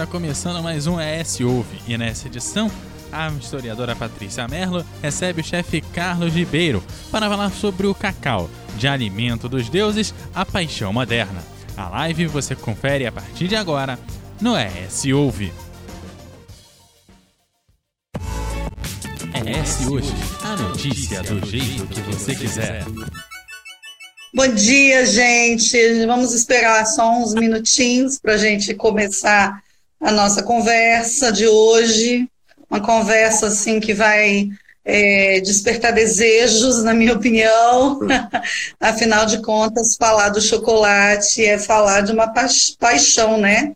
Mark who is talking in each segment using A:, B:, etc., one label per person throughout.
A: está começando mais um ES Ouve e nessa edição a historiadora Patrícia Merlo recebe o chefe Carlos Ribeiro para falar sobre o cacau, de alimento dos deuses à paixão moderna. A live você confere a partir de agora no ES Ouve. ES Hoje, a notícia do jeito que você quiser.
B: Bom dia, gente. Vamos esperar só uns minutinhos para a gente começar a nossa conversa de hoje. Uma conversa assim que vai é, despertar desejos, na minha opinião. Afinal de contas, falar do chocolate é falar de uma pa paixão, né?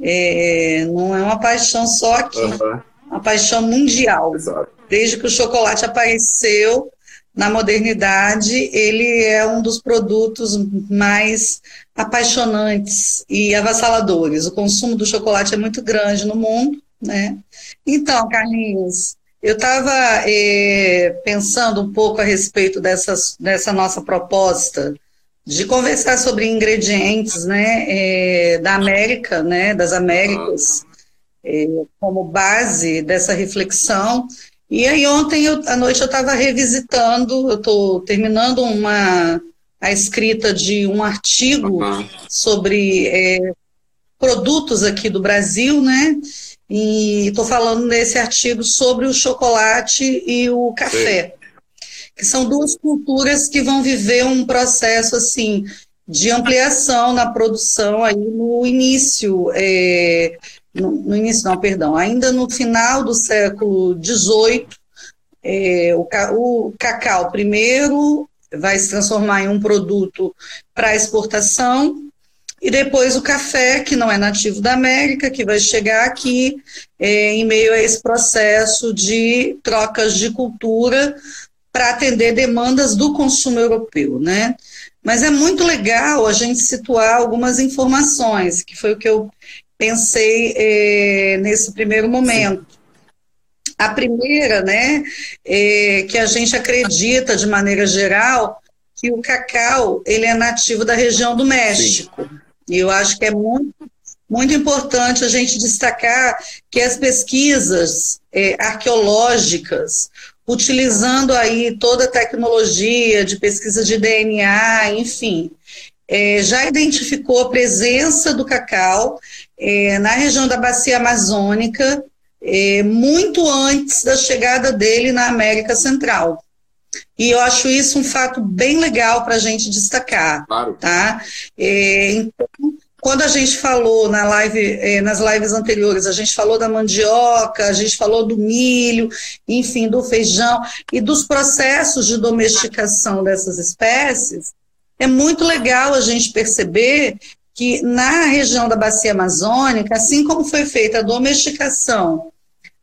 B: É, não é uma paixão só aqui, uhum. uma paixão mundial. Exato. Desde que o chocolate apareceu, na modernidade, ele é um dos produtos mais apaixonantes e avassaladores. O consumo do chocolate é muito grande no mundo, né? Então, Carlinhos, eu estava é, pensando um pouco a respeito dessas, dessa nossa proposta de conversar sobre ingredientes, né, é, da América, né, das Américas, é, como base dessa reflexão. E aí ontem eu, à noite eu estava revisitando, eu estou terminando uma a escrita de um artigo uhum. sobre é, produtos aqui do Brasil, né? E estou falando nesse artigo sobre o chocolate e o café, Sim. que são duas culturas que vão viver um processo assim de ampliação na produção aí no início é, no, início, não, perdão, ainda no final do século XVIII, é, o, o cacau primeiro vai se transformar em um produto para exportação, e depois o café, que não é nativo da América, que vai chegar aqui é, em meio a esse processo de trocas de cultura para atender demandas do consumo europeu, né? Mas é muito legal a gente situar algumas informações, que foi o que eu pensei é, nesse primeiro momento. A primeira, né, é que a gente acredita de maneira geral que o cacau ele é nativo da região do México. Sim. E eu acho que é muito, muito importante a gente destacar que as pesquisas é, arqueológicas, utilizando aí toda a tecnologia de pesquisa de DNA, enfim, é, já identificou a presença do cacau é, na região da bacia amazônica, é, muito antes da chegada dele na América Central. E eu acho isso um fato bem legal para a gente destacar. Claro. Tá? É, então, quando a gente falou na live, é, nas lives anteriores, a gente falou da mandioca, a gente falou do milho, enfim, do feijão e dos processos de domesticação dessas espécies, é muito legal a gente perceber que na região da bacia amazônica, assim como foi feita a domesticação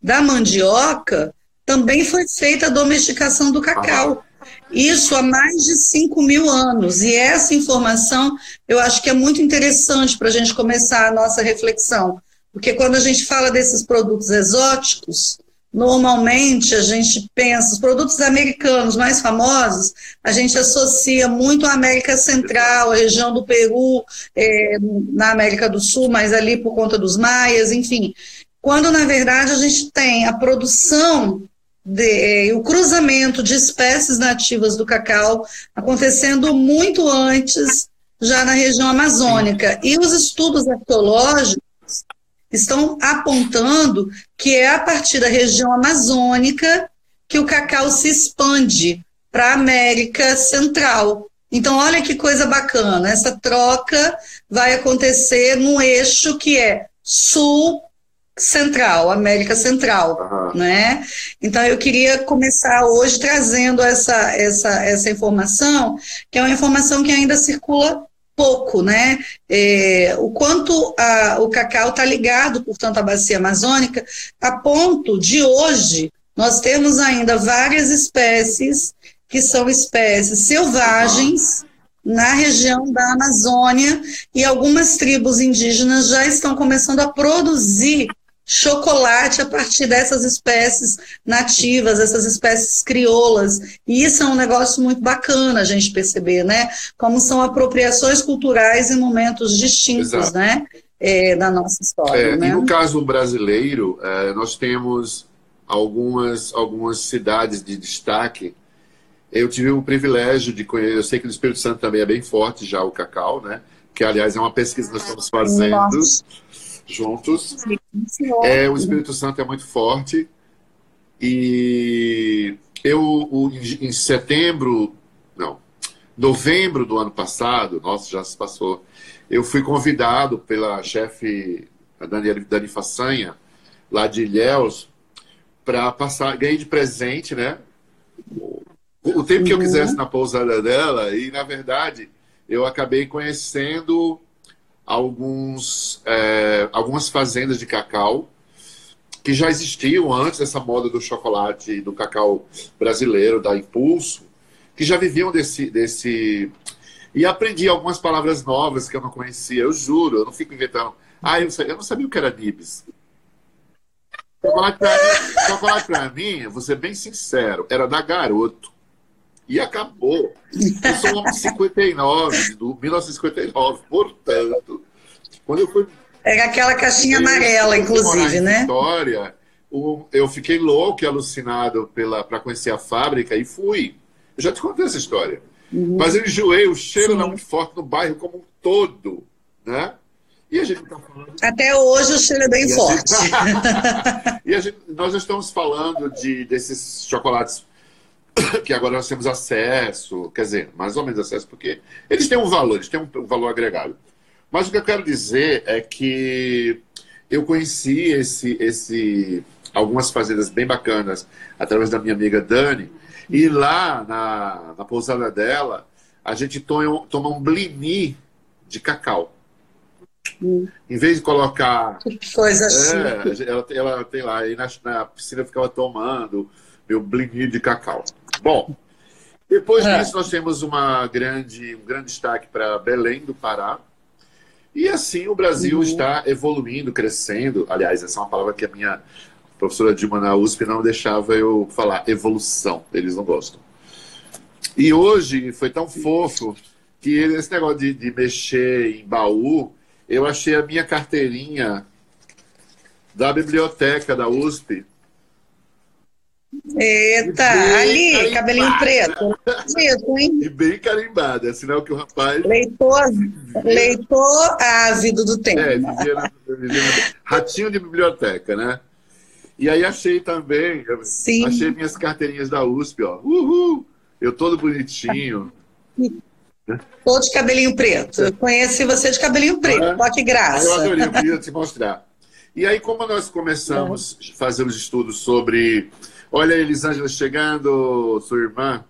B: da mandioca, também foi feita a domesticação do cacau. Isso há mais de 5 mil anos. E essa informação eu acho que é muito interessante para a gente começar a nossa reflexão. Porque quando a gente fala desses produtos exóticos, Normalmente a gente pensa, os produtos americanos mais famosos, a gente associa muito à América Central, a região do Peru, é, na América do Sul, mas ali por conta dos maias, enfim. Quando na verdade a gente tem a produção de, é, o cruzamento de espécies nativas do cacau acontecendo muito antes, já na região amazônica. E os estudos arqueológicos estão apontando que é a partir da região amazônica que o cacau se expande para a América Central. Então, olha que coisa bacana, essa troca vai acontecer no eixo que é sul central, América Central, uhum. né? Então eu queria começar hoje trazendo essa, essa, essa informação, que é uma informação que ainda circula pouco, né? É, o quanto a, o cacau está ligado, portanto, à bacia amazônica, a ponto de hoje nós temos ainda várias espécies que são espécies selvagens na região da Amazônia e algumas tribos indígenas já estão começando a produzir chocolate a partir dessas espécies nativas, essas espécies crioulas. E isso é um negócio muito bacana a gente perceber, né? Como são apropriações culturais em momentos distintos, Exato. né? é, da nossa história.
C: É,
B: né?
C: E no caso brasileiro, é, nós temos algumas, algumas cidades de destaque. Eu tive o privilégio de conhecer, eu sei que no Espírito Santo também é bem forte já o cacau, né? Que, aliás, é uma pesquisa que nós estamos fazendo
B: Nossa.
C: juntos. É, o Espírito Santo é muito forte. E eu, em em setembro, não, novembro do ano passado, nossa, já se passou, eu fui convidado pela chefe a Dani, Dani Façanha, lá de Ilhéus, para passar, ganhei de presente, né? O, o tempo que eu
B: Uhum.
C: quisesse na pousada dela, e na verdade eu acabei conhecendo alguns, é, algumas fazendas de cacau que já existiam antes dessa moda do chocolate do cacau brasileiro, da Impulso, que já viviam desse, desse. E aprendi algumas palavras novas que eu não conhecia, eu juro, eu não fico inventando. Ah, eu, eu não sabia o que era nibs. Chocolate pra, mim, mim, vou ser bem sincero, era da garoto. E acabou. Eu sou um homem de 59, do 1959, portanto, quando eu fui
B: Era aquela caixinha amarela,
C: eu morar
B: inclusive, né?
C: Vitória, eu fiquei louco e alucinado para conhecer a fábrica e fui. Eu já te contei essa história. Mas eu enjoei, o cheiro
B: Sim.
C: era muito forte no bairro como um todo, né? E a gente está falando.
B: Até hoje o cheiro é bem
C: E a
B: forte.
C: E a gente, nós já estamos falando de, desses chocolates que agora nós temos acesso, quer dizer, mais ou menos acesso, porque eles têm um valor, eles têm um valor agregado. Mas o que eu quero dizer é que eu conheci esse, esse, algumas fazendas bem bacanas através da minha amiga Dani, e lá na, na pousada dela, a gente toma, toma um blini de cacau. Em vez de colocar
B: Que coisa
C: é, ela, ela tem lá, aí na, na piscina eu ficava tomando meu blininho de cacau. Bom, depois
B: É.
C: disso nós temos uma grande, um grande destaque para Belém do Pará. E assim o Brasil
B: Uhum.
C: está evoluindo, crescendo. Aliás, essa é uma palavra que a minha professora Dilma na USP não deixava eu falar, evolução. Eles não gostam. E hoje foi tão fofo que esse negócio de, de mexer em baú, eu achei a minha carteirinha da biblioteca da USP.
B: Eita, ali,
C: carimbada.
B: cabelinho preto. Isso, hein?
C: E bem carimbada, é sinal que o rapaz
B: Leitor, leitor ávido do tempo.
C: é, vivia na, vivia na- ratinho de biblioteca, né? E aí achei também,
B: Sim.
C: achei minhas carteirinhas da USP, ó. Uhul! Eu todo bonitinho.
B: Tô de cabelinho preto. Eu conheci você de cabelinho preto.
C: É.
B: Ó, que
C: Aí eu
B: graça.
C: adorei, eu queria te mostrar. E aí, como nós começamos a fazer os estudos sobre. Olha a Elisângela chegando, sua irmã.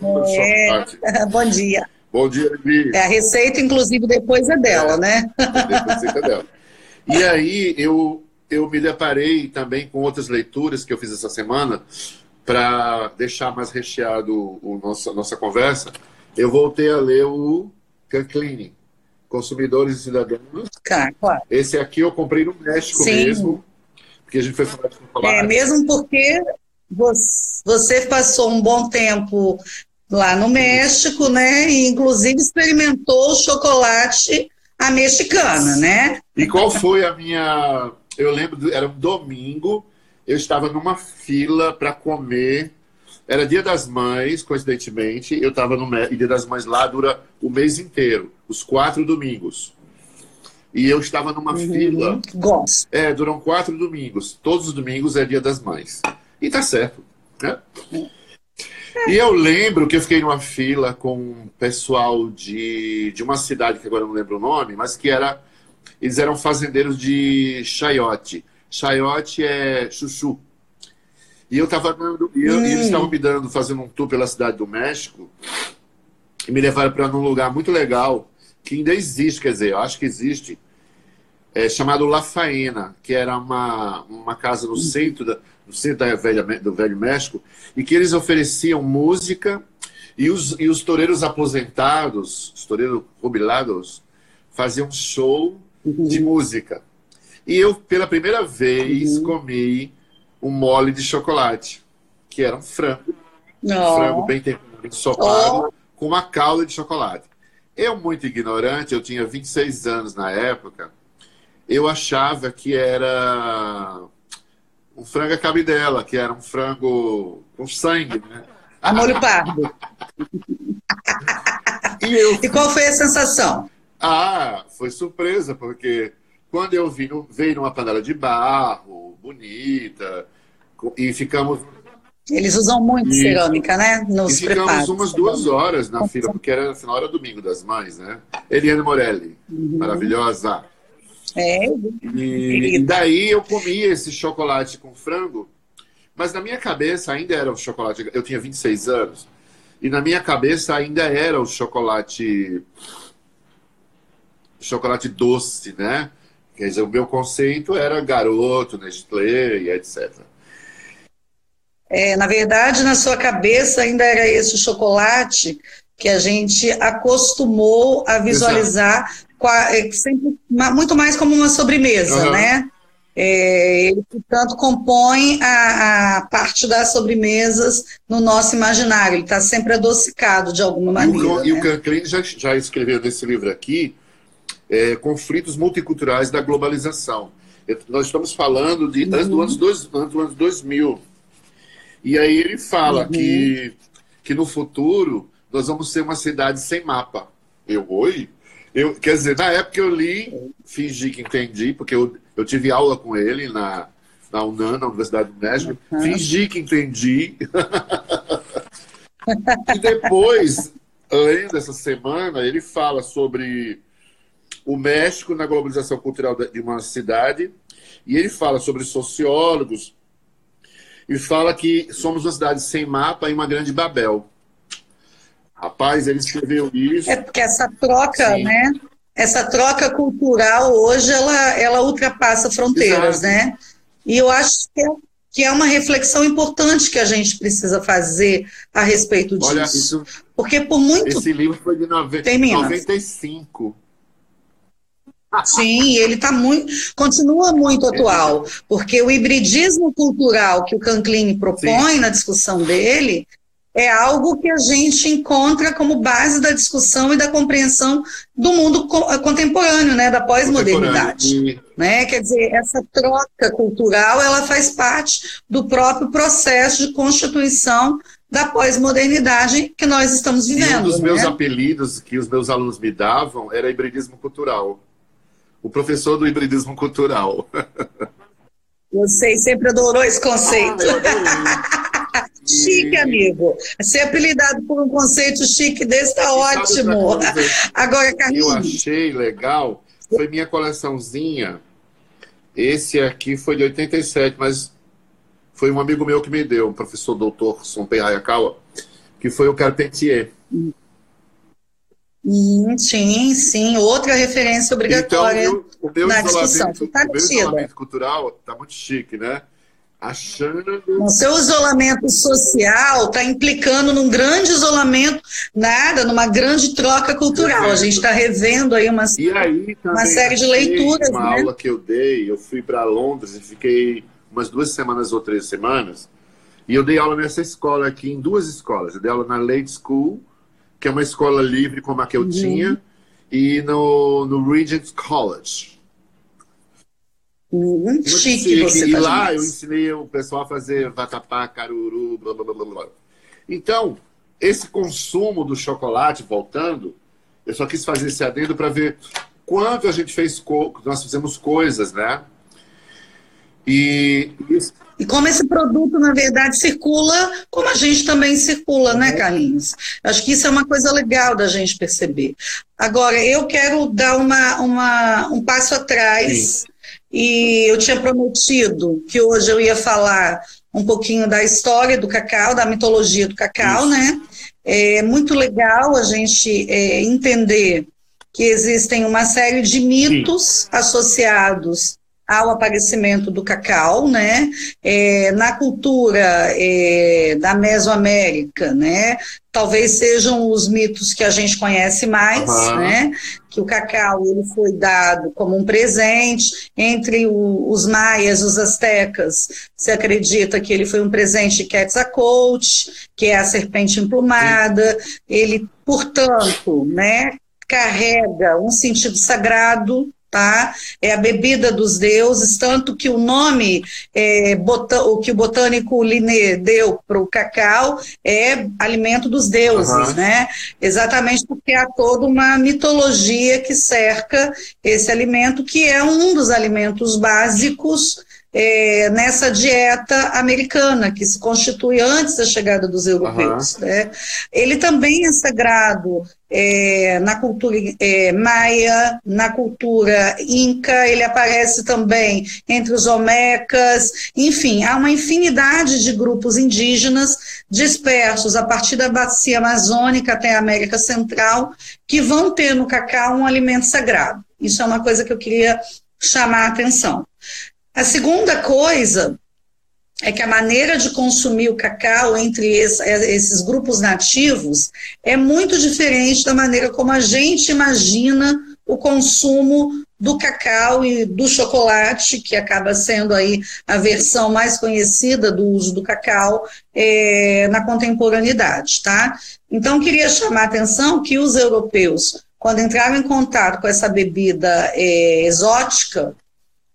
B: É. Bom dia.
C: Bom dia, Libi.
B: É, a receita, inclusive, depois é dela, né?
C: Depois você entendeu. E aí eu, eu me deparei também com outras leituras que eu fiz essa semana para deixar mais recheado o nosso, a nossa conversa. Eu voltei a ler o Canclini, Consumidores e Cidadãos.
B: Cara, claro.
C: Esse aqui eu comprei no México
B: Sim.
C: mesmo, porque a gente foi falar de chocolate.
B: É, mesmo porque você, passou um bom tempo lá no México, né? E inclusive experimentou o chocolate a mexicana, né?
C: E qual foi a minha. Eu lembro, era um domingo, eu estava numa fila para comer. Era Dia das Mães, coincidentemente. Eu estava no. E Dia das Mães lá dura o mês inteiro, os quatro domingos. E eu estava numa fila.
B: Gosto.
C: É, duram quatro domingos. Todos os domingos é Dia das Mães. E tá certo. Né? E eu lembro que eu fiquei numa fila com um pessoal de, de uma cidade que agora eu não lembro o nome, mas que era. Eles eram fazendeiros de chayote. Chayote é chuchu. E eu tava. E, eu- e eles
B: Hum.
C: estavam me dando, fazendo um tour pela cidade do México. E me levaram para um lugar muito legal, que ainda existe, quer dizer, eu acho que existe, é, chamado La Faena, que era uma, uma casa no centro, da, no centro da velha, do Velho México, e que eles ofereciam música e os, e os toureiros aposentados, os toureiros jubilados, faziam show de música. E eu, pela primeira vez, comi um mole de chocolate, que era um frango, um frango bem temperado, ensopado, com uma calda de chocolate. Eu, muito ignorante, eu tinha 26 anos na época, eu achava que era um frango a cabidela, que era um frango com sangue, né?
B: A molho pardo. e, eu... e qual foi a sensação?
C: Ah, foi surpresa, porque quando eu vi, veio numa panela de barro, bonita, e ficamos.
B: Eles usam muito e, cerâmica, né?
C: Nos e ficamos preparos. umas duas horas na fila, porque era, afinal era domingo das mães, né? Eliane Morelli, uhum. maravilhosa.
B: É.
C: E, e daí eu comia esse chocolate com frango, mas na minha cabeça ainda era o chocolate. Eu tinha 26 anos, e na minha cabeça ainda era o chocolate. Chocolate doce, né? Quer dizer, o meu conceito era garoto, Nestlé e etc.
B: É, na verdade, na sua cabeça ainda era esse chocolate que a gente acostumou a visualizar sempre, muito mais como uma sobremesa, uhum. né? É, ele, portanto, compõe a, a, parte das sobremesas no nosso imaginário. Ele está sempre adocicado de alguma maneira.
C: E o, né? e o Canclin já, já escreveu nesse livro aqui é, conflitos multiculturais da globalização. Nós estamos falando de uhum. antes, do ano dois, antes do ano 2000. E aí ele fala uhum. que, que no futuro nós vamos ser uma cidade sem mapa. Eu, oi? Eu, quer dizer, na época eu li, fingi que entendi, porque eu, eu tive aula com ele na, na UNAM, na Universidade do México, uhum. fingi que entendi. e depois, lendo essa semana, ele fala sobre o México na globalização cultural de uma cidade, e ele fala sobre sociólogos, e fala que somos uma cidade sem mapa e uma grande Babel. Rapaz, ele escreveu isso.
B: É porque essa troca, Sim. né? Essa troca cultural hoje ela, ela ultrapassa fronteiras, Exato. né? E eu acho que é, que é uma reflexão importante que a gente precisa fazer a respeito disso. Olha, isso, porque por muito.
C: Esse livro foi de nove... 95.
B: Sim, ele tá muito, continua muito atual, porque o hibridismo cultural que o Canclini propõe Sim. na discussão dele é algo que a gente encontra como base da discussão e da compreensão do mundo eh, contemporâneo, né, da pós-modernidade, né? Quer dizer, essa troca cultural, ela faz parte do próprio processo de constituição da pós-modernidade que nós estamos vivendo. E um
C: dos né? meus apelidos que os meus alunos me davam era hibridismo cultural. O professor do hibridismo cultural.
B: Você sempre adorou esse conceito. Ah, Chique, amigo. Ser apelidado por um conceito chique desse tá ótimo. Agora, Carlinhos.
C: Eu achei legal, foi minha coleçãozinha. Esse aqui foi de 87, mas foi um amigo meu que me deu, o professor doutor Sonpei Hayakawa, que foi o Carpentier.
B: Hum, sim, sim, outra referência obrigatória então,
C: o meu, o meu na discussão. Tá o meu isolamento cultural tá muito chique, né? Achando.
B: O seu isolamento social está implicando num grande isolamento, nada, numa grande troca cultural. A gente está revendo aí uma,
C: aí,
B: uma série de leituras.
C: Uma
B: né?
C: aula que eu dei, eu fui para Londres e fiquei umas duas semanas ou três semanas. E eu dei aula nessa escola aqui, em duas escolas. Eu dei aula na Late School, que é uma escola livre como a que eu uhum. tinha, e no, no Regent's College
B: muito chique, você
C: E lá eu ensinei o pessoal a fazer vatapá, caruru, blá, blá, blá, blá. Então, esse consumo do chocolate, voltando, eu só quis fazer esse adendo para ver quanto a gente fez, nós fizemos coisas, né? E,
B: e como esse produto, na verdade, circula, como a gente também circula, né, Carlinhos? Acho que isso é uma coisa legal da gente perceber. Agora, eu quero dar uma, uma um passo atrás Sim. E eu tinha prometido que hoje eu ia falar um pouquinho da história do cacau, da mitologia do cacau, Isso. né? É muito legal a gente é, entender que existem uma série de mitos Sim. associados ao aparecimento do cacau, né? É, na cultura é, da Mesoamérica, né? Talvez sejam os mitos que a gente conhece mais, uhum. né? Que o cacau ele foi dado como um presente entre o, os maias, os astecas. Se acredita que ele foi um presente de Quetzalcoatl, que é a serpente emplumada. Ele, portanto, né? Carrega um sentido sagrado tá? É a bebida dos deuses, tanto que o nome é, o que o botânico Linné deu para o cacau é alimento dos deuses, uhum. né? Exatamente porque há toda uma mitologia que cerca esse alimento, que é um dos alimentos básicos é, nessa dieta americana, que se constitui antes da chegada dos europeus. Uhum. Né? Ele também é sagrado é, na cultura é, maia, na cultura inca, ele aparece também entre os olmecas, enfim, há uma infinidade de grupos indígenas dispersos a partir da bacia amazônica até a América Central, que vão ter no cacau um alimento sagrado. Isso é uma coisa que eu queria chamar a atenção. A segunda coisa é que a maneira de consumir o cacau entre esses grupos nativos é muito diferente da maneira como a gente imagina o consumo do cacau e do chocolate, que acaba sendo aí a versão mais conhecida do uso do cacau é, na contemporaneidade, tá? Então, queria chamar a atenção que os europeus, quando entraram em contato com essa bebida é, exótica,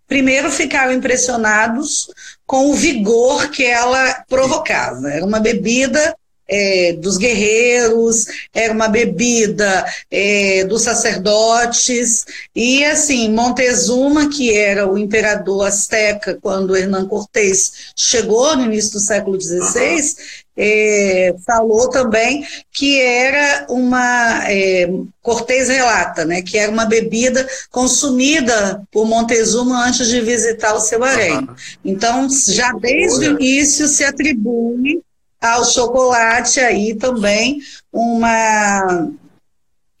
B: primeiro ficaram impressionados com o vigor que ela provocava. Era uma bebida é, dos guerreiros, era uma bebida é, dos sacerdotes, e assim, Montezuma, que era o imperador azteca quando Hernán Cortés chegou no início do século XVI, é, falou também que era uma. É, Cortez relata, né, que era uma bebida consumida por Montezuma antes de visitar o seu harém. Então, já desde o início se atribui ao chocolate aí também uma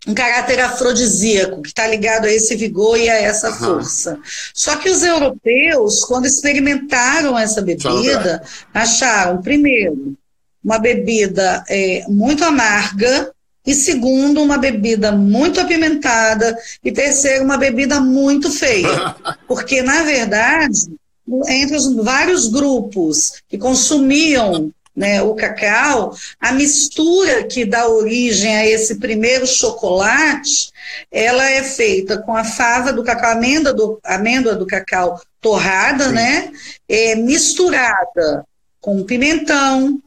B: um caráter afrodisíaco que está ligado a esse vigor e a essa uhum. força. Só que os europeus, quando experimentaram essa bebida, acharam, primeiro, uma bebida é, muito amarga, e segundo, uma bebida muito apimentada, e terceiro, uma bebida muito feia. Porque, na verdade, entre os vários grupos que consumiam né, o cacau, a mistura que dá origem a esse primeiro chocolate, ela é feita com a fava do cacau, a amêndoa do, amêndoa do cacau torrada, né, é, misturada com pimentão,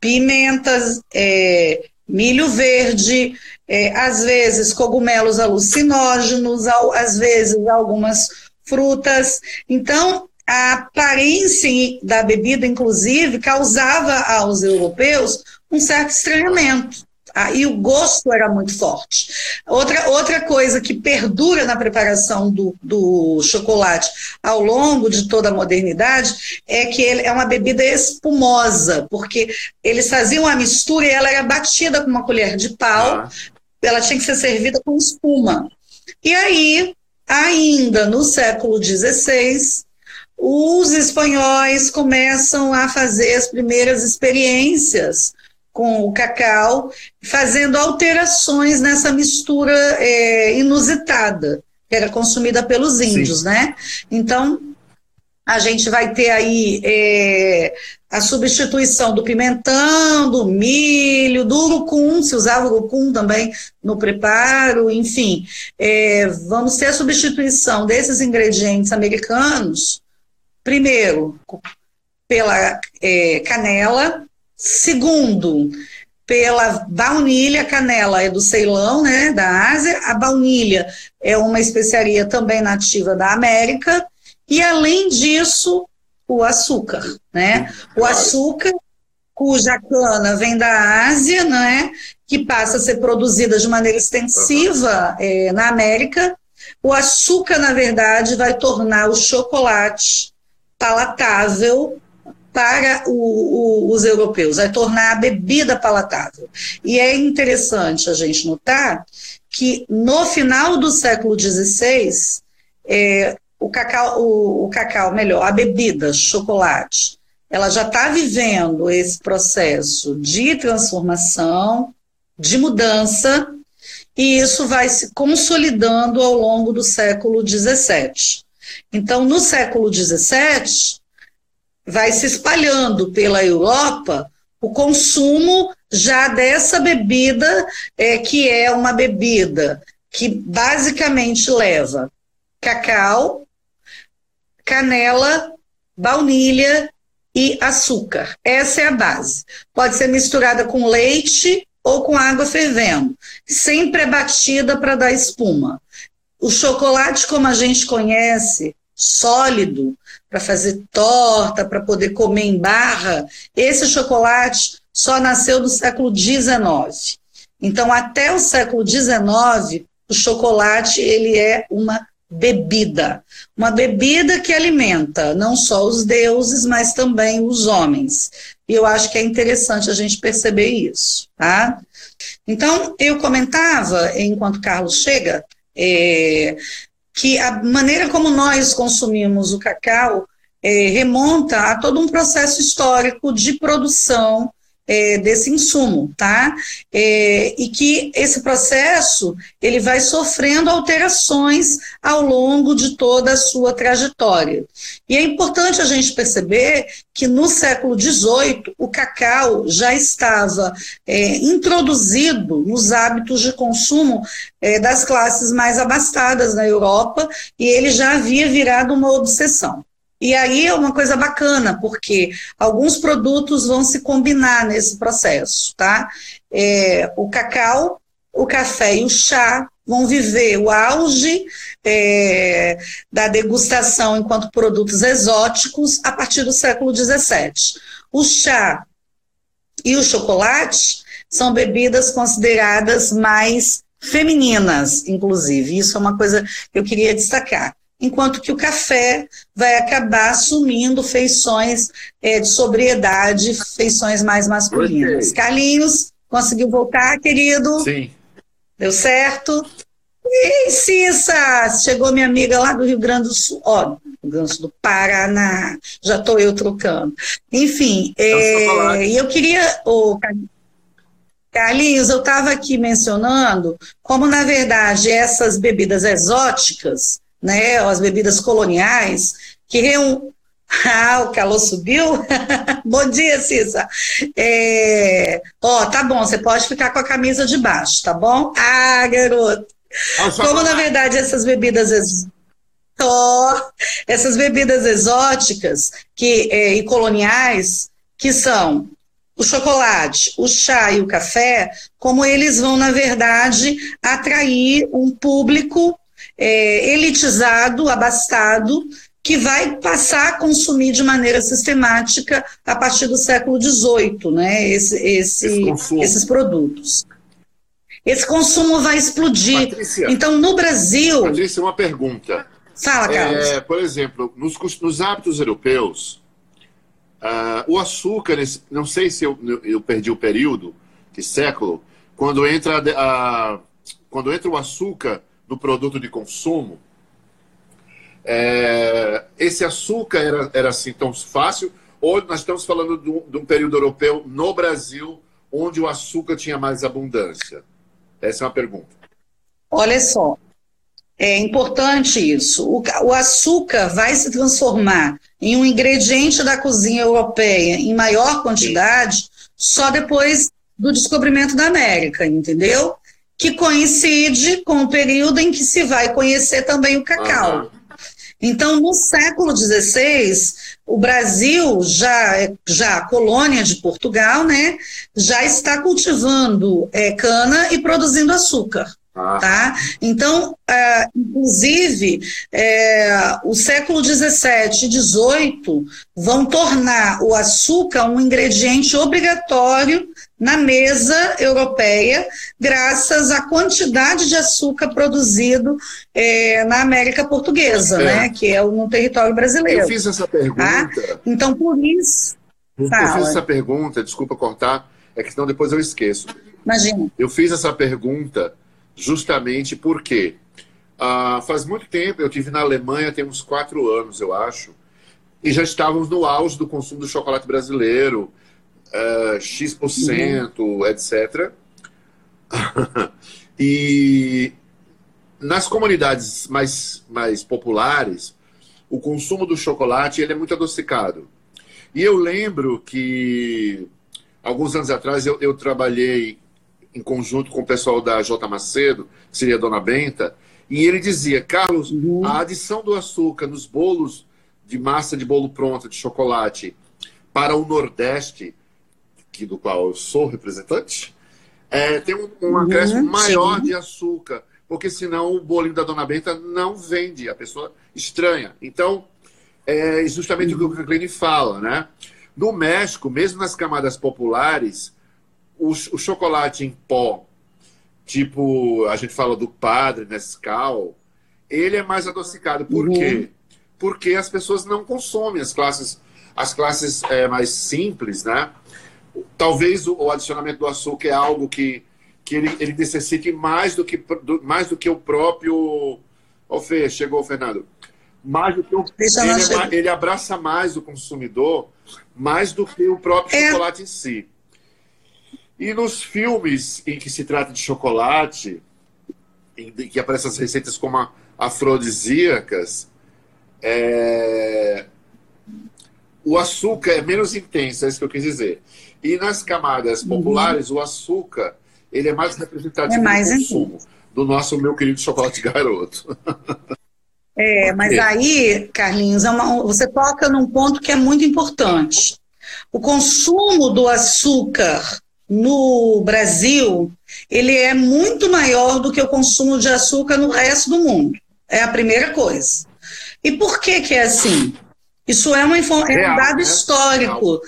B: pimentas, é, milho verde, é, às vezes cogumelos alucinógenos, às vezes algumas frutas. Então, a aparência da bebida, inclusive, causava aos europeus um certo estranhamento. Ah, e o gosto era muito forte. Outra, outra coisa que perdura na preparação do, do chocolate ao longo de toda a modernidade é que ele é uma bebida espumosa, porque eles faziam a mistura e ela era batida com uma colher de pau, ah. ela tinha que ser servida com espuma. E aí, ainda no século XVI, os espanhóis começam a fazer as primeiras experiências com o cacau, fazendo alterações nessa mistura é, inusitada, que era consumida pelos índios, Sim. né? Então, a gente vai ter aí é, a substituição do pimentão, do milho, do urucum, se usava urucum também no preparo, enfim. É, vamos ter a substituição desses ingredientes americanos, primeiro, pela é, canela, Segundo, pela baunilha, a canela é do Ceilão, né, da Ásia, a baunilha é uma especiaria também nativa da América, e além disso, o açúcar, né? O açúcar, cuja cana vem da Ásia, né, que passa a ser produzida de maneira extensiva é, na América. O açúcar, na verdade, vai tornar o chocolate palatável para o, o, os europeus, vai tornar a bebida palatável. E é interessante a gente notar que no final do século XVI, é, o, cacau, o, o cacau, melhor, a bebida, chocolate, ela já está vivendo esse processo de transformação, de mudança, e isso vai se consolidando ao longo do século XVII. Então, no século XVII, vai se espalhando pela Europa o consumo já dessa bebida, é, que é uma bebida que basicamente leva cacau, canela, baunilha e açúcar. Essa é a base. Pode ser misturada com leite ou com água fervendo, sempre é batida para dar espuma. O chocolate, como a gente conhece, sólido, para fazer torta, para poder comer em barra, esse chocolate só nasceu no século XIX. Então, até o século XIX, o chocolate ele é uma bebida, uma bebida que alimenta não só os deuses, mas também os homens. E eu acho que é interessante a gente perceber isso, tá? Então, eu comentava, enquanto Carlos chega, é, que a maneira como nós consumimos o cacau é, remonta a todo um processo histórico de produção é, desse insumo, tá? É, e que esse processo ele vai sofrendo alterações ao longo de toda a sua trajetória. E é importante a gente perceber que no século XVIII o cacau já estava é, introduzido nos hábitos de consumo é, das classes mais abastadas na Europa e ele já havia virado uma obsessão. E aí é uma coisa bacana, porque alguns produtos vão se combinar nesse processo, tá? É, o cacau, o café e o chá vão viver o auge é, da degustação enquanto produtos exóticos a partir do século XVII. O chá e o chocolate são bebidas consideradas mais femininas, inclusive. Isso é uma coisa que eu queria destacar enquanto que o café vai acabar assumindo feições é, de sobriedade, feições mais masculinas. Okay. Carlinhos, conseguiu voltar, querido?
C: Sim.
B: Deu certo? E Cissa, chegou minha amiga lá do Rio Grande do Sul, ó, Rio Grande do Paraná, já estou eu trocando. Enfim, é, e eu queria, oh, Carlinhos, eu estava aqui mencionando como, na verdade, essas bebidas exóticas, né, as bebidas coloniais, que reúnem. Ah, o calor subiu? bom dia, Cissa. É... Ó, tá bom, você pode ficar com a camisa de baixo, tá bom? Ah, garoto. Como, na verdade, essas bebidas ex... oh, essas bebidas exóticas que, é, e coloniais, que são o chocolate, o chá e o café, como eles vão, na verdade, atrair um público é, elitizado, abastado, que vai passar a consumir de maneira sistemática a partir do século XVIII, né, esse, esse, esse esses produtos. Esse consumo vai explodir. Patrícia, então, no Brasil.
C: Patrícia, uma pergunta.
B: Fala, Carlos.
C: É, por exemplo, nos, nos hábitos europeus, uh, o açúcar, não sei se eu, eu perdi o período, que século, quando entra, a, quando entra o açúcar do produto de consumo, é, esse açúcar era, era assim tão fácil? Ou nós estamos falando de um, de um, período europeu no Brasil, onde o açúcar tinha mais abundância? Essa é uma pergunta.
B: Olha só, é importante isso. O, o açúcar vai se transformar em um ingrediente da cozinha europeia em maior quantidade só depois do descobrimento da América, entendeu? Que coincide com o período em que se vai conhecer também o cacau. Uhum. Então, no século XVI, o Brasil, já, já colônia de Portugal, né, já está cultivando é, cana e produzindo açúcar. Ah. Tá? Então, é, inclusive, é, o século XVII e XVIII vão tornar o açúcar um ingrediente obrigatório na mesa europeia, graças à quantidade de açúcar produzido é, na América Portuguesa, é. né, que é no território brasileiro. Eu
C: fiz essa pergunta. Tá?
B: Então, por isso.
C: Eu fiz essa pergunta, desculpa cortar, é que senão depois eu esqueço.
B: Imagina.
C: Eu fiz essa pergunta justamente porque ah, faz muito tempo, eu tive na Alemanha, tem uns quatro anos, eu acho, e já estávamos no auge do consumo do chocolate brasileiro, uh, X%, uhum. etc. e nas comunidades mais, mais populares, o consumo do chocolate ele é muito adocicado. E eu lembro que alguns anos atrás eu, eu trabalhei em conjunto com o pessoal da J. Macedo, que seria a Dona Benta, E ele dizia, Carlos, uhum. a adição do açúcar nos bolos de massa de bolo pronta, de chocolate, para o Nordeste, que, do qual eu sou representante, é, tem um, um acréscimo uhum, maior sim. de açúcar, porque senão o bolinho da Dona Benta não vende, a pessoa estranha. Então, é justamente uhum. o que o Canclini fala, né? No México, mesmo nas camadas populares, o, o chocolate em pó, tipo, a gente fala do padre, Nescau, ele é mais adocicado. Por uhum. quê? Porque as pessoas não consomem as classes, as classes é, mais simples, né? Talvez o, o, adicionamento do açúcar é algo que, que ele, ele necessite mais do que, do, mais do que o próprio. Fê, chegou, Fernando. Mais do que o, ele, é, ele abraça mais o consumidor mais do que o próprio é. chocolate em si. E nos filmes em que se trata de chocolate, em que aparecem as receitas como afrodisíacas, é... o açúcar é menos intenso, é isso que eu quis dizer. E nas camadas uhum. populares, uhum. o açúcar ele é mais representativo é mais do consumo do nosso meu querido chocolate garoto.
B: É, mas aí, Carlinhos, é uma, você toca num ponto que é muito importante. O consumo do açúcar no Brasil, ele é muito maior do que o consumo de açúcar no resto do mundo. É a primeira coisa. E por que que é assim? Isso é, uma, é um dado né? histórico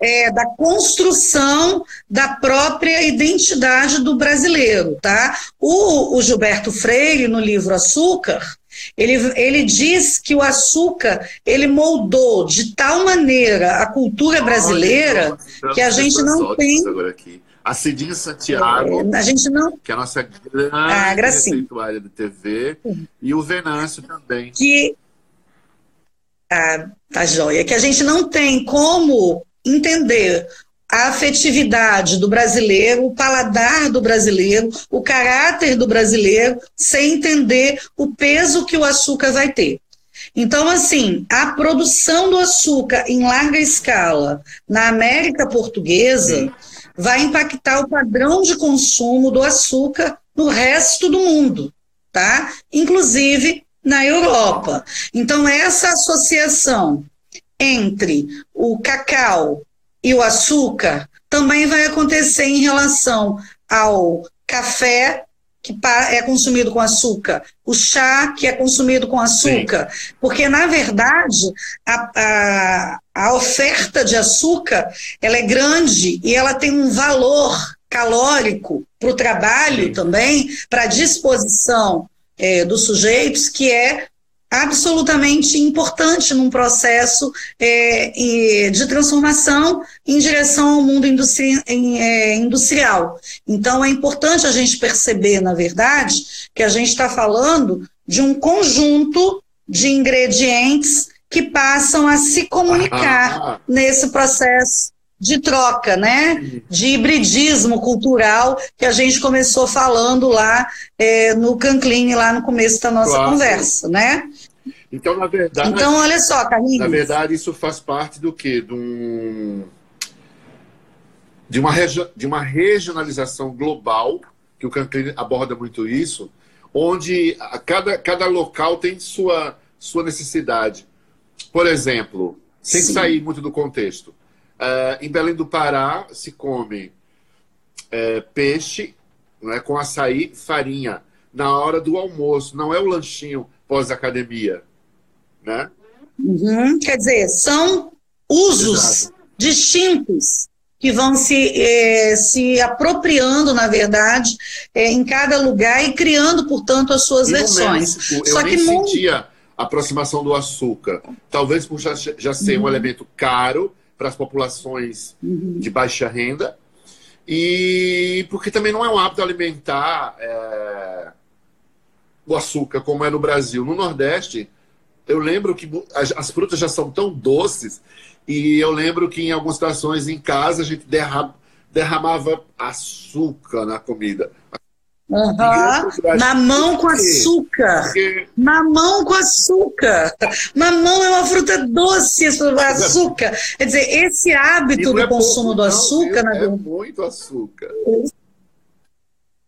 B: é, da construção da própria identidade do brasileiro, tá? O, o Gilberto Freire, no livro Açúcar, ele, ele diz que o açúcar ele moldou de tal maneira a cultura brasileira que a gente não tem.
C: A Cidinha Santiago,
B: é, a gente não...
C: que é a nossa grande ah, receituária de TV, e o Venâncio também.
B: Que ah, tá joia. Que a gente não tem como entender a afetividade do brasileiro, o paladar do brasileiro, o caráter do brasileiro, sem entender o peso que o açúcar vai ter. Então, assim, a produção do açúcar em larga escala na América Portuguesa vai impactar o padrão de consumo do açúcar no resto do mundo, tá? Inclusive na Europa. Então, essa associação entre o cacau e o açúcar também vai acontecer em relação ao café que é consumido com açúcar, o chá que é consumido com açúcar, Sim. porque na verdade a, a, a oferta de açúcar ela é grande e ela tem um valor calórico para o trabalho Sim. também, para a disposição é, dos sujeitos, que é absolutamente importante num processo é, de transformação em direção ao mundo industri em, é, industrial. Então, é importante a gente perceber, na verdade, que a gente está falando de um conjunto de ingredientes que passam a se comunicar nesse processo de troca, né? De hibridismo cultural que a gente começou falando lá é, no Canclin, lá no começo da nossa claro. conversa, né?
C: Então, na verdade.
B: Então, olha só, Carlinhos.
C: Na verdade, isso faz parte do quê? De, um, de, uma, de uma regionalização global, que o Canclin aborda muito isso, onde cada, cada local tem sua, sua necessidade. Por exemplo, sem Sim. sair muito do contexto, Uh, em Belém do Pará se come uh, peixe né, com açaí, farinha, na hora do almoço, não é o lanchinho pós-academia. Né?
B: Uhum. Quer dizer, são usos Exato. distintos que vão se, eh, se apropriando, na verdade, eh, em cada lugar e criando, portanto, as suas e versões.
C: México, Só eu que nem sentia a aproximação do açúcar. Talvez por já, já ser uhum. um elemento caro, para as populações uhum. de baixa renda e porque também não é um hábito alimentar é, o açúcar como é no Brasil. No Nordeste, eu lembro que as, as, frutas já são tão doces e eu lembro que em algumas situações em casa a gente derram, derramava açúcar na comida.
B: Uhum. Mamão com açúcar. Porque... Mamão com açúcar. Mamão é uma fruta doce, açúcar. Quer dizer, esse hábito do é consumo pouco, do açúcar.
C: Não, é muito açúcar.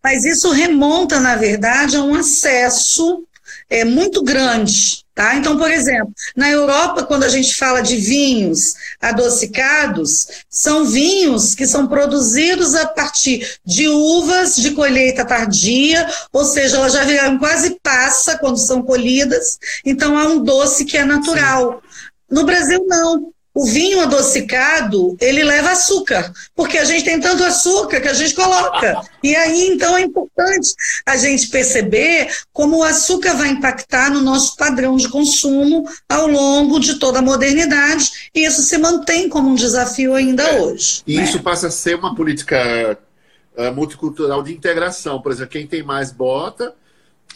B: mas isso remonta, na verdade, a um acesso é, muito grande. Tá? Então, por exemplo, na Europa, quando a gente fala de vinhos adocicados, são vinhos que são produzidos a partir de uvas de colheita tardia, ou seja, elas já viraram quase passa quando são colhidas, então há um doce que é natural. No Brasil, não. O vinho adocicado, ele leva açúcar, porque a gente tem tanto açúcar que a gente coloca. E aí, então, é importante a gente perceber como o açúcar vai impactar no nosso padrão de consumo ao longo de toda a modernidade, e isso se mantém como um desafio ainda é. hoje.
C: E né? isso passa a ser uma política uh, multicultural de integração. Por exemplo, quem tem mais bota,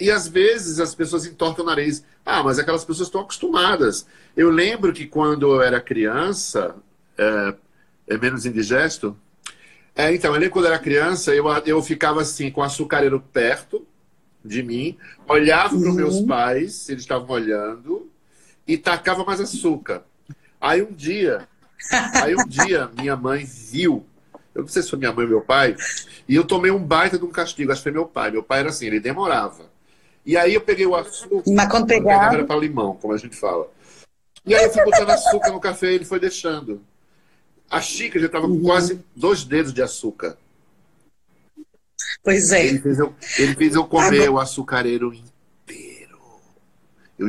C: e às vezes as pessoas entortam o nariz. Ah, mas aquelas pessoas estão acostumadas. Eu lembro que quando eu era criança, é, é menos indigesto. É, então, eu lembro quando eu era criança, eu, eu ficava assim, com o açucareiro perto de mim, olhava uhum. para os meus pais, eles estavam olhando, e tacava mais açúcar. Aí um dia, aí um dia, minha mãe viu, eu não sei se foi minha mãe ou meu pai, e eu tomei um baita de um castigo, acho que foi meu pai. Meu pai era assim, ele demorava. E aí eu peguei o açúcar.
B: Mas quando pegava.
C: Era para limão, como a gente fala. E aí eu fui botando açúcar no café e ele foi deixando. A xícara já estava com uhum. quase dois dedos de açúcar.
B: Pois é.
C: Ele fez eu, ele fez eu comer Agora... o açucareiro inteiro.
B: Eu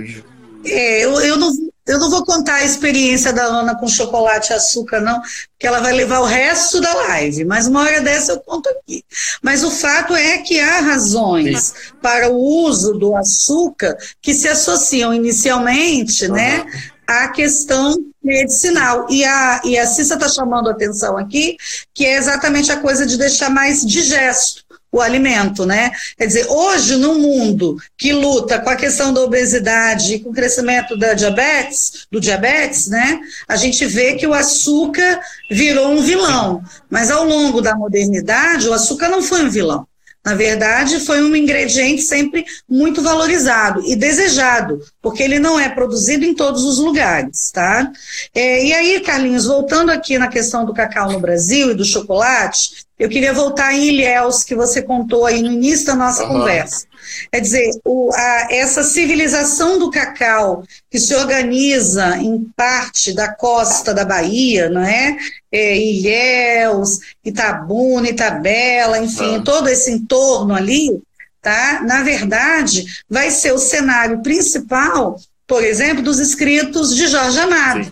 B: é, eu, eu, não, eu não vou contar a experiência da Ana com chocolate e açúcar, não, porque ela vai levar o resto da live, mas uma hora dessa eu conto aqui. Mas o fato é que há razões Sim. para o uso do açúcar que se associam inicialmente, uhum. né, à questão medicinal. E a, e a Cissa está chamando a atenção aqui, que é exatamente a coisa de deixar mais digesto o alimento, né? Quer dizer, hoje no mundo que luta com a questão da obesidade, com o crescimento da diabetes, do diabetes, né? A gente vê que o açúcar virou um vilão, mas ao longo da modernidade o açúcar não foi um vilão. Na verdade, foi um ingrediente sempre muito valorizado e desejado, porque ele não é produzido em todos os lugares, tá? É, e aí, Carlinhos, voltando aqui na questão do cacau no Brasil e do chocolate, eu queria voltar em Ilhéus, que você contou aí no início da nossa uhum. conversa. Quer dizer, o, a, essa civilização do cacau que se organiza em parte da costa da Bahia, não é? é Ilhéus, Itabuna, Itabela, enfim, uhum. todo esse entorno ali, tá? Na verdade, vai ser o cenário principal, por exemplo, dos escritos de Jorge Amado. Sim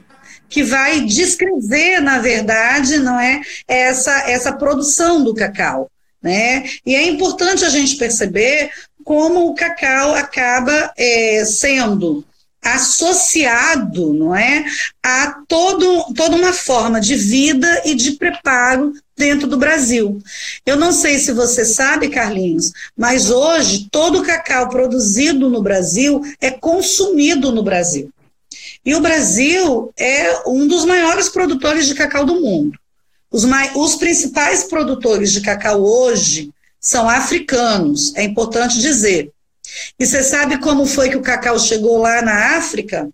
B: que vai descrever, na verdade, não é essa, essa produção do cacau. Né? E é importante a gente perceber como o cacau acaba é, sendo associado, não é, a todo, toda uma forma de vida e de preparo dentro do Brasil. Eu não sei se você sabe, Carlinhos, mas hoje todo o cacau produzido no Brasil é consumido no Brasil. E o Brasil é um dos maiores produtores de cacau do mundo. Os, os principais produtores de cacau hoje são africanos, é importante dizer. E você sabe como foi que o cacau chegou lá na África?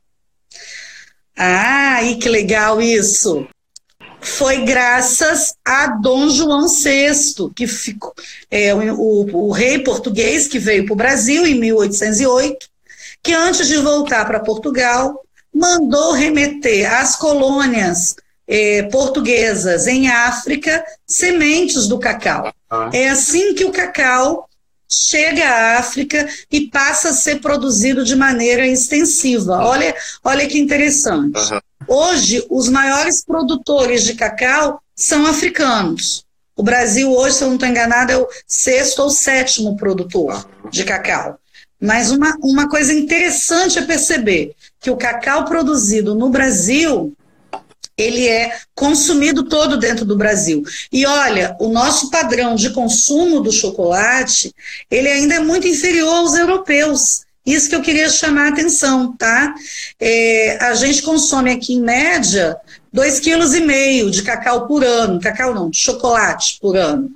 B: Ah, e que legal isso! Foi graças a Dom João VI, que ficou, é, o, o, rei português que veio para o Brasil em 1808, que antes de voltar para Portugal, mandou remeter às colônias eh, portuguesas em África sementes do cacau. Ah. É assim que o cacau chega à África e passa a ser produzido de maneira extensiva. Olha, olha que interessante. Uhum. Hoje, os maiores produtores de cacau são africanos. O Brasil hoje, se eu não estou enganado, é o sexto ou sétimo produtor de cacau. Mas uma, uma coisa interessante é perceber que o cacau produzido no Brasil ele é consumido todo dentro do Brasil. E olha, o nosso padrão de consumo do chocolate, ele ainda é muito inferior aos europeus. Isso que eu queria chamar a atenção, tá? É, a gente consome aqui, em média, 2,5 kg de cacau por ano. Cacau não, de chocolate por ano.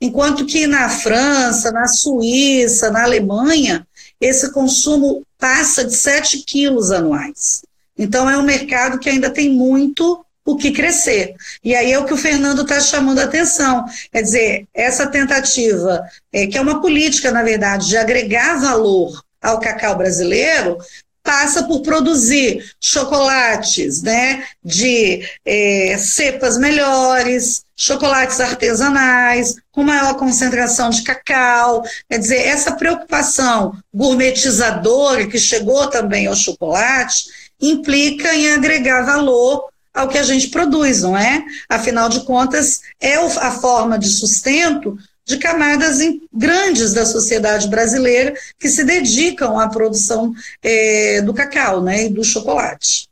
B: Enquanto que na França, na Suíça, na Alemanha, esse consumo passa de 7 quilos anuais. Então, é um mercado que ainda tem muito o que crescer. E aí é o que o Fernando está chamando a atenção. Quer dizer, essa tentativa, é, que é uma política, na verdade, de agregar valor ao cacau brasileiro, passa por produzir chocolates né, de é, cepas melhores, chocolates artesanais, com maior concentração de cacau. Quer dizer, essa preocupação gourmetizadora que chegou também ao chocolate implica em agregar valor ao que a gente produz, não é? Afinal de contas, é a forma de sustento de camadas grandes da sociedade brasileira que se dedicam à produção é, do cacau né, e do chocolate.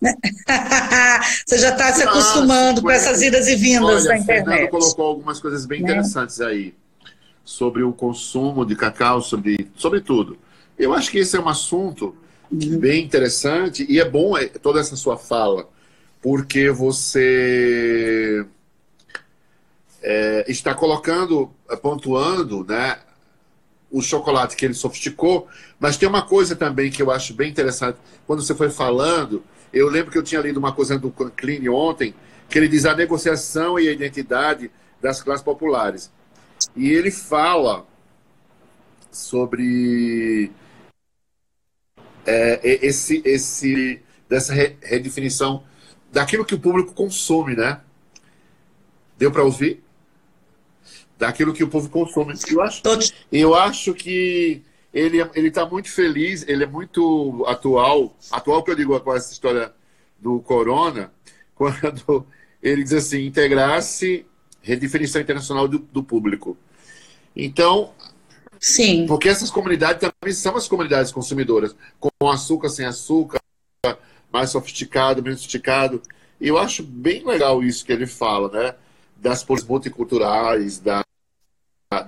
B: Né? Você já está se acostumando com essas idas e vindas
C: Olha,
B: da internet.
C: Fernando colocou algumas coisas bem né? interessantes aí sobre o consumo de cacau, sobre, sobre tudo. Eu acho que esse é um assunto uhum. bem interessante e é bom é, toda essa sua fala, porque você é, está colocando, é, pontuando, né, o chocolate que ele sofisticou, mas tem uma coisa também que eu acho bem interessante. Quando você foi falando, eu lembro que eu tinha lido uma coisa do Clean ontem, que ele diz a negociação e a identidade das classes populares. E ele fala sobre é, esse, esse, dessa redefinição daquilo que o público consome, né? Deu para ouvir? daquilo que o povo consome. Eu acho, eu acho que ele ele está muito feliz, ele é muito atual, atual que eu digo com essa história do corona, quando ele diz assim, integrar-se, redefinição internacional do, do público. Então,
B: Sim.
C: Porque essas comunidades também são as comunidades consumidoras, com açúcar, sem açúcar, mais sofisticado, menos sofisticado. E eu acho bem legal isso que ele fala, né? Das multiculturais, da,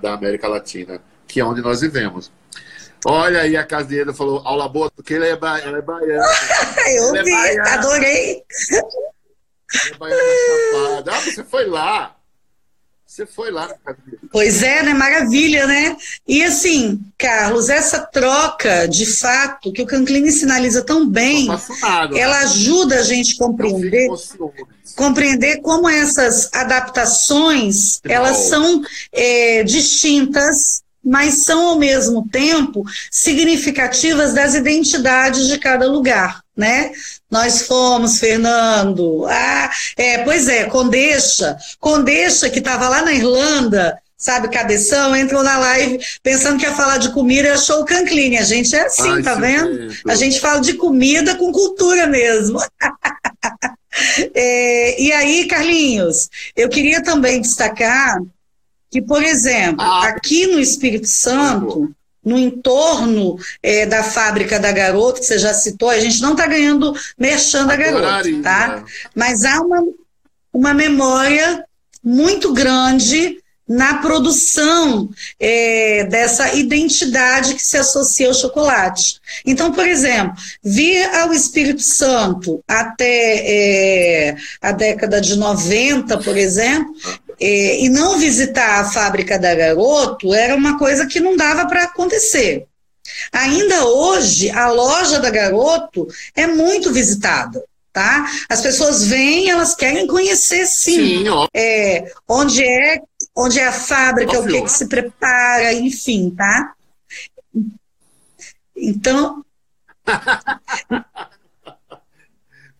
C: da América Latina, que é onde nós vivemos. Olha aí, a Caseira falou aula boa, porque ela é, ba... ela é baiana.
B: Eu é vi, é adorei.
C: Ela é baiana Ah, você foi lá. Você foi lá.
B: Pois é, né? Maravilha, né? E assim, Carlos, essa troca, de fato, que o Canclini sinaliza tão bem, ela né? ajuda a gente a compreender compreender como essas adaptações elas são é, distintas mas são ao mesmo tempo significativas das identidades de cada lugar, né? Nós fomos, Fernando. Ah, é, pois é, Condeixa, Condeixa que estava lá na Irlanda, sabe, cabeção, entrou na live pensando que ia falar de comida e achou o Cancline. A gente é assim, Ai, tá vendo? A gente fala de comida com cultura mesmo. É, e aí, Carlinhos, eu queria também destacar que, por exemplo, ah. aqui no Espírito Santo, no entorno é, da fábrica da Garoto, que você já citou, a gente não está ganhando merchan da Garoto, tá? Mas há uma, uma memória muito grande na produção é, dessa identidade que se associa ao chocolate. Então, por exemplo, vir ao Espírito Santo até é, a década de 90, por exemplo, é, e não visitar a fábrica da Garoto era uma coisa que não dava para acontecer. Ainda hoje, a loja da Garoto é muito visitada. Tá? As pessoas vêm, elas querem conhecer sim, sim é, onde é onde é a fábrica, o que, que, se prepara, enfim, tá? Então.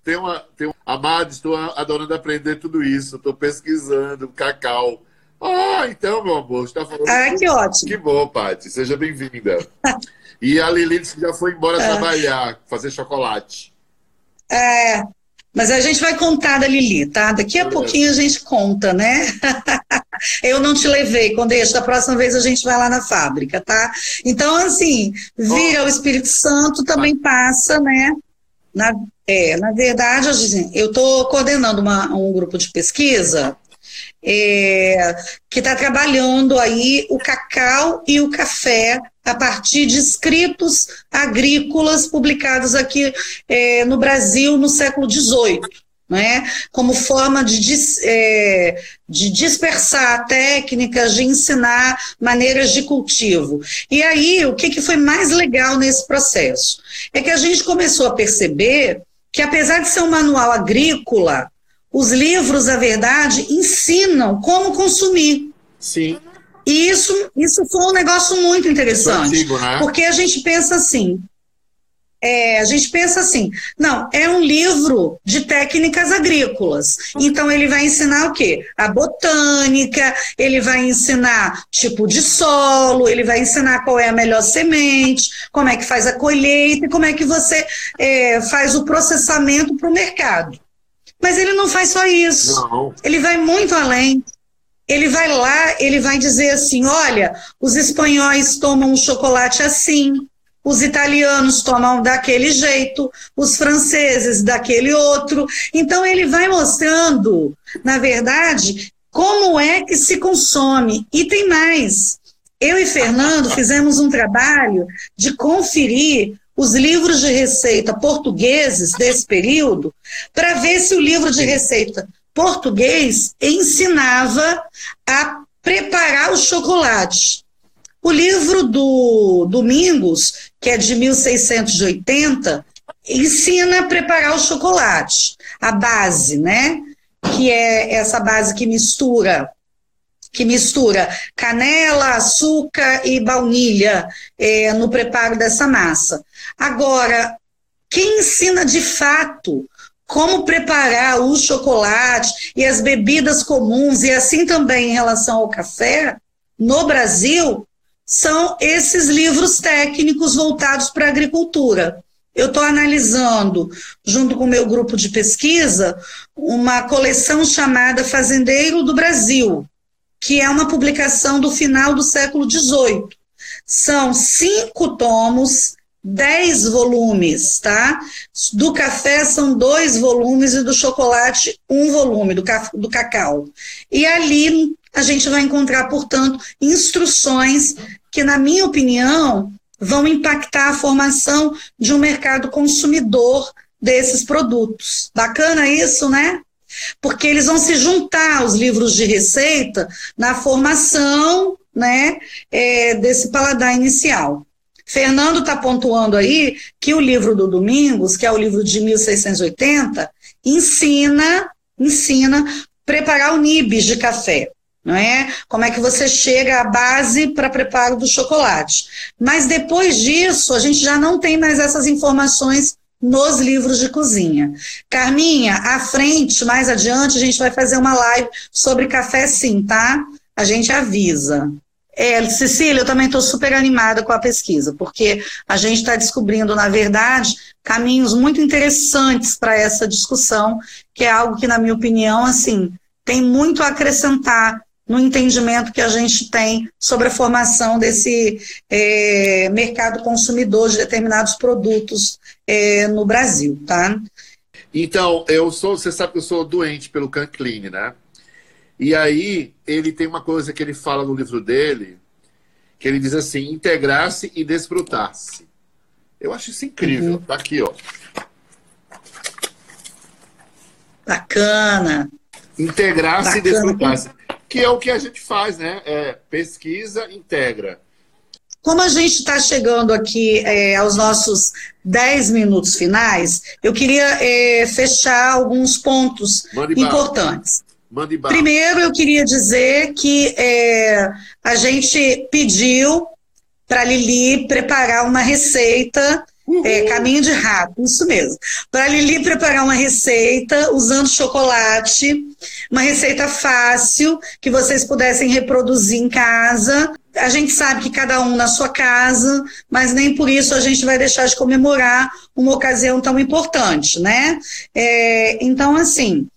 C: tem uma, tem uma. Amado, estou adorando aprender tudo isso. Estou pesquisando cacau. Ah, então, meu amor, está falando.
B: Ah, que ótimo.
C: Que bom, Paty. Seja bem-vinda. e a Lili já foi embora é. trabalhar, fazer chocolate.
B: É, mas a gente vai contar da Lili, tá? Daqui a é. pouquinho a gente conta, né? Eu não te levei, Condeixa, da próxima vez a gente vai lá na fábrica, tá? Então, assim, vir ao Espírito Santo também passa, né? Na, é, na verdade, eu estou coordenando uma, um grupo de pesquisa é, que está trabalhando aí o cacau e o café a partir de escritos agrícolas publicados aqui é, no Brasil no século XVIII. Né, como forma de, é, de dispersar técnicas, de ensinar maneiras de cultivo. E aí, o que, que foi mais legal nesse processo? É que a gente começou a perceber que, apesar de ser um manual agrícola, os livros, na verdade, ensinam como consumir.
C: Sim.
B: E isso, isso foi um negócio muito interessante. Antigo, né? Porque a gente pensa assim, é, a gente pensa assim, não, é um livro de técnicas agrícolas. Então ele vai ensinar o quê? A botânica, ele vai ensinar tipo de solo, ele vai ensinar qual é a melhor semente, como é que faz a colheita e como é que você é, faz o processamento para o mercado. Mas ele não faz só isso. Não. Ele vai muito além. Ele vai lá, ele vai dizer assim: olha, os espanhóis tomam o chocolate assim, os italianos tomam daquele jeito, os franceses daquele outro. Então ele vai mostrando, na verdade, como é que se consome. E tem mais. Eu e Fernando fizemos um trabalho de conferir os livros de receita portugueses desse período para ver se o livro de receita português ensinava a preparar o chocolate. O livro do Domingos, que é de 1680, ensina a preparar o chocolate, a base, né? Que é essa base que mistura que mistura canela, açúcar e baunilha é, no preparo dessa massa. Agora, quem ensina de fato como preparar o chocolate e as bebidas comuns, e assim também em relação ao café, no Brasil, são esses livros técnicos voltados para a agricultura. Eu estou analisando, junto com o meu grupo de pesquisa, uma coleção chamada Fazendeiro do Brasil, que é uma publicação do final do século XVIII. São cinco tomos, dez volumes, tá? Do café são dois volumes e do chocolate um volume, do, do cacau. E ali a gente vai encontrar, portanto, instruções que, na minha opinião, vão impactar a formação de um mercado consumidor desses produtos. Bacana isso, né? Porque eles vão se juntar aos livros de receita na formação né, é, desse paladar inicial. Fernando está pontuando aí que o livro do Domingos, que é o livro de 1680, ensina, ensina preparar o nibs de café não é? Como é que você chega à base para preparo do chocolate. Mas depois disso, a gente já não tem mais essas informações nos livros de cozinha. Carminha, à frente, mais adiante, a gente vai fazer uma live sobre café sim, tá? A gente avisa. É, Cecília, eu também estou super animada com a pesquisa, porque a gente está descobrindo, na verdade, caminhos muito interessantes para essa discussão, que é algo que, na minha opinião, assim, tem muito a acrescentar no entendimento que a gente tem sobre a formação desse é, mercado consumidor de determinados produtos é, no Brasil, tá?
C: Então, eu sou, você sabe que eu sou doente pelo Cancline, né? E aí, ele tem uma coisa que ele fala no livro dele, que ele diz assim, integrar-se e desfrutar-se. Eu acho isso incrível. Uhum. Tá aqui, ó.
B: Bacana.
C: Integrar-se e desfrutar-se que é o que a gente faz, né? É, pesquisa, integra.
B: Como a gente está chegando aqui é, aos nossos 10 minutos finais, eu queria é, fechar alguns pontos Mande importantes.
C: Mande
B: Primeiro, eu queria dizer que é, a gente pediu para a Lili preparar uma receita é, caminho de rato, isso mesmo. Para a Lili preparar uma receita usando chocolate, uma receita fácil, que vocês pudessem reproduzir em casa. A gente sabe que cada um na sua casa, mas nem por isso a gente vai deixar de comemorar uma ocasião tão importante, né? É, então, assim,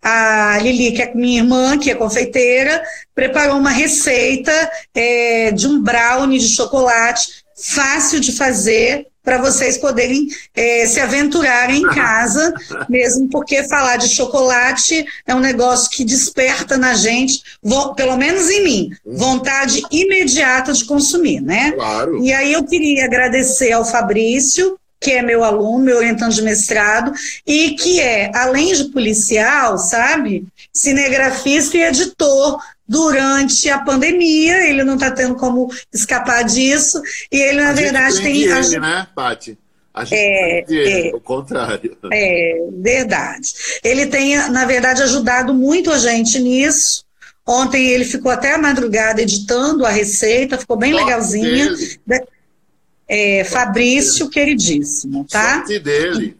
B: a Lili, que é minha irmã, que é confeiteira, preparou uma receita é, de um brownie de chocolate fácil de fazer, para vocês poderem é, se aventurar em casa, mesmo porque falar de chocolate é um negócio que desperta na gente, pelo menos em mim, vontade imediata de consumir, né?
C: Claro.
B: E aí eu queria agradecer ao Fabrício, que é meu aluno, meu orientante de mestrado, e que é, além de policial, sabe, cinegrafista e editor durante a pandemia, ele não está tendo como escapar disso, e ele, na verdade, tem.
C: Ele, né, Paty? A gente é, é, o contrário.
B: É, verdade. Ele tem, na verdade, ajudado muito a gente nisso. Ontem ele ficou até a madrugada editando a receita, ficou bem Sorte legalzinha. Dele. É, Fabrício, dele. queridíssimo, tá?
C: Sorte dele.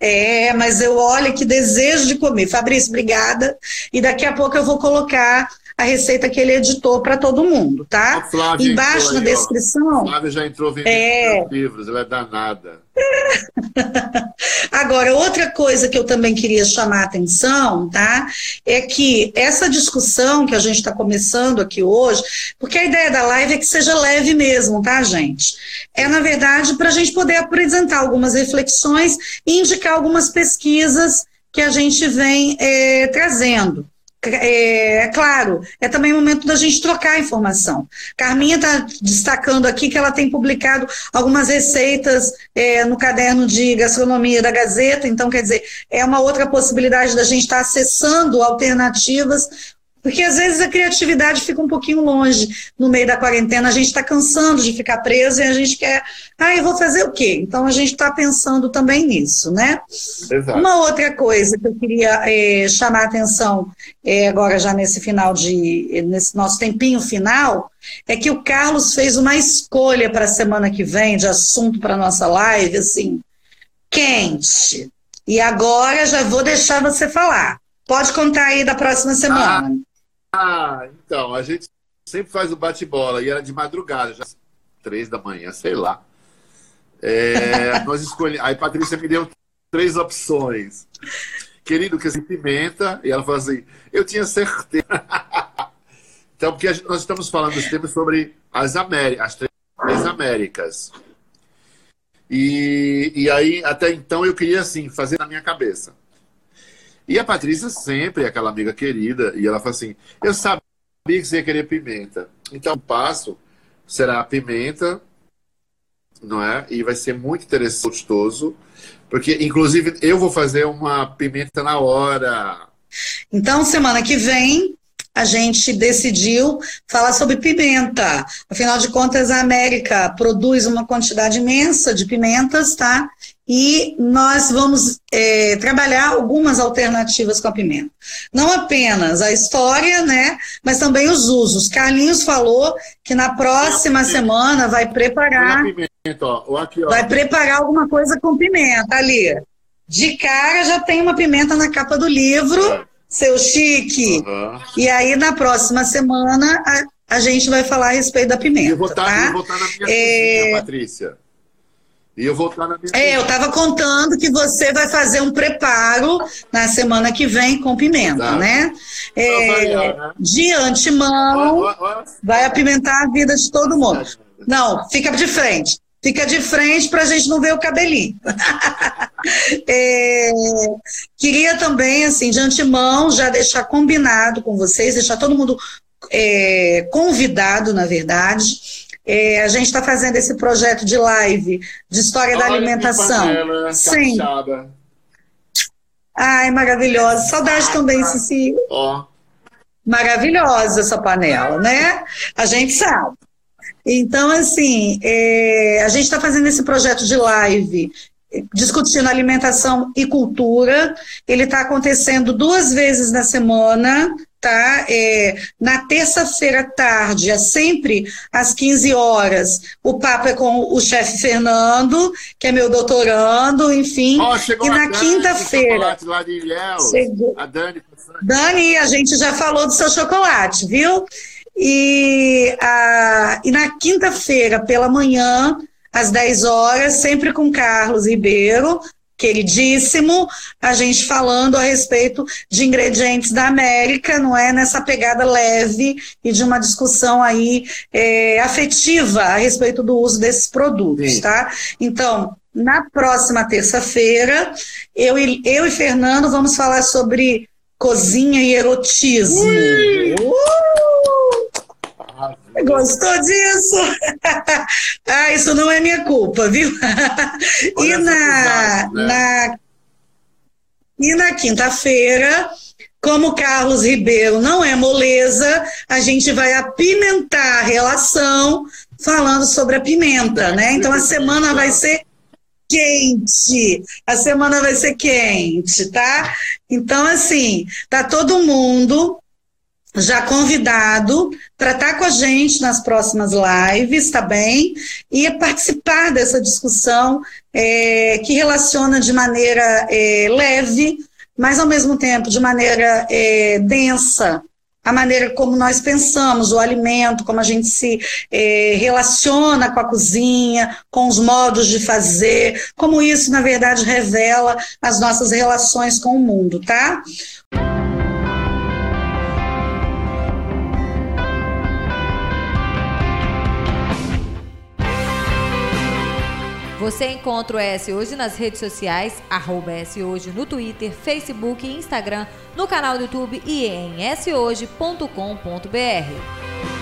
B: É, mas eu olho que desejo de comer. Fabrício, obrigada. E daqui a pouco eu vou colocar a receita que ele editou para todo mundo, tá? Embaixo na descrição.
C: A Flávia já entrou vendendo é... livros, ela é danada.
B: Agora, outra coisa que eu também queria chamar a atenção, tá? É que essa discussão que a gente está começando aqui hoje, porque a ideia da live é que seja leve mesmo, tá, gente? É, na verdade, para a gente poder apresentar algumas reflexões e indicar algumas pesquisas que a gente vem é, trazendo. É, é, claro, é também o momento da gente trocar informação. Carminha está destacando aqui que ela tem publicado algumas receitas é, no caderno de gastronomia da Gazeta, então, quer dizer, é uma outra possibilidade da gente estar tá acessando alternativas porque às vezes a criatividade fica um pouquinho longe no meio da quarentena, a gente está cansando de ficar preso e a gente quer, ah, eu vou fazer o quê? Então a gente está pensando também nisso, né? Exato. Uma outra coisa que eu queria é, chamar a atenção é, agora já nesse final de, nesse nosso tempinho final, é que o Carlos fez uma escolha para a semana que vem de assunto para nossa live, assim, quente. E agora já vou deixar você falar. Pode contar aí da próxima semana. Ah.
C: Ah, então, a gente sempre faz o bate-bola e era de madrugada, já três da manhã, sei lá. É, nós escolhemos. Aí Patrícia me deu três opções. Querido, que se pimenta, e ela falou assim: eu tinha certeza. então, porque gente, nós estamos falando sempre sobre as Américas, as três Américas. E, e aí, até então, eu queria assim, fazer na minha cabeça. E a Patrícia sempre é aquela amiga querida, e ela fala assim: Eu sabia que você ia querer pimenta. Então, o passo será a pimenta, não é? E vai ser muito interessante, gostoso, porque, inclusive, eu vou fazer uma pimenta na hora.
B: Então, semana que vem, a gente decidiu falar sobre pimenta. Afinal de contas, a América produz uma quantidade imensa de pimentas, tá? E nós vamos é, trabalhar algumas alternativas com a pimenta. Não apenas a história, né, mas também os usos. Carlinhos falou que na próxima semana vai preparar. Pimenta, ó. Aqui, ó. Vai preparar alguma coisa com pimenta ali. De cara já tem uma pimenta na capa do livro, é. seu chique. Uhum. E aí na próxima semana a, a gente vai falar a respeito da pimenta. Eu
C: vou estar, tá? tá? na minha é... cozinha, Patrícia. E eu vou estar na minha.
B: É, eu estava contando que você vai fazer um preparo na semana que vem com pimenta, tá. né? É, né? De antemão, vai apimentar a vida de todo mundo. Não, fica de frente. Fica de frente para a gente não ver o cabelinho. é, queria também, assim, de antemão, já deixar combinado com vocês, deixar todo mundo é, convidado, na verdade, é, a gente está fazendo esse projeto de live de história Olha da alimentação. Panela, Sim. Capixaba. Ai, maravilhosa. Saudade também, Cici. Ó. Maravilhosa essa panela, né? A gente sabe. Então, assim, é, a gente está fazendo esse projeto de live discutindo alimentação e cultura. Ele está acontecendo duas vezes na semana, tá? É, na terça-feira tarde, é sempre às 15 horas. O papo é com o chefe Fernando, que é meu doutorando, enfim. Oh, e na quinta-feira. A Dani. Dani, a gente já falou do seu chocolate, viu? E, a, e na quinta-feira, pela manhã, às 10 horas, sempre com Carlos Ribeiro, queridíssimo, a gente falando a respeito de ingredientes da América, não é? Nessa pegada leve e de uma discussão aí é, afetiva a respeito do uso desses produtos, Sim. tá? Então, na próxima terça-feira, eu, e, eu e Fernando vamos falar sobre cozinha e erotismo. Uh! Gostou disso? ah, isso não é minha culpa, viu? e na, né? na, e na quinta-feira, como Carlos Ribeiro não é moleza, a gente vai apimentar a relação falando sobre a pimenta, né? Então a semana vai ser quente. A semana vai ser quente, tá? Então, assim, tá todo mundo já convidado para estar tá com a gente nas próximas lives, tá bem? E participar dessa discussão é, que relaciona de maneira é, leve, mas ao mesmo tempo de maneira é, densa a maneira como nós pensamos o alimento, como a gente se é, relaciona com a cozinha, com os modos de fazer, como isso, na verdade, revela as nossas relações com o mundo, tá?
D: Você encontra o S Hoje nas redes sociais, arroba S Hoje no Twitter, Facebook e Instagram, no canal do YouTube e em shoje.com.br.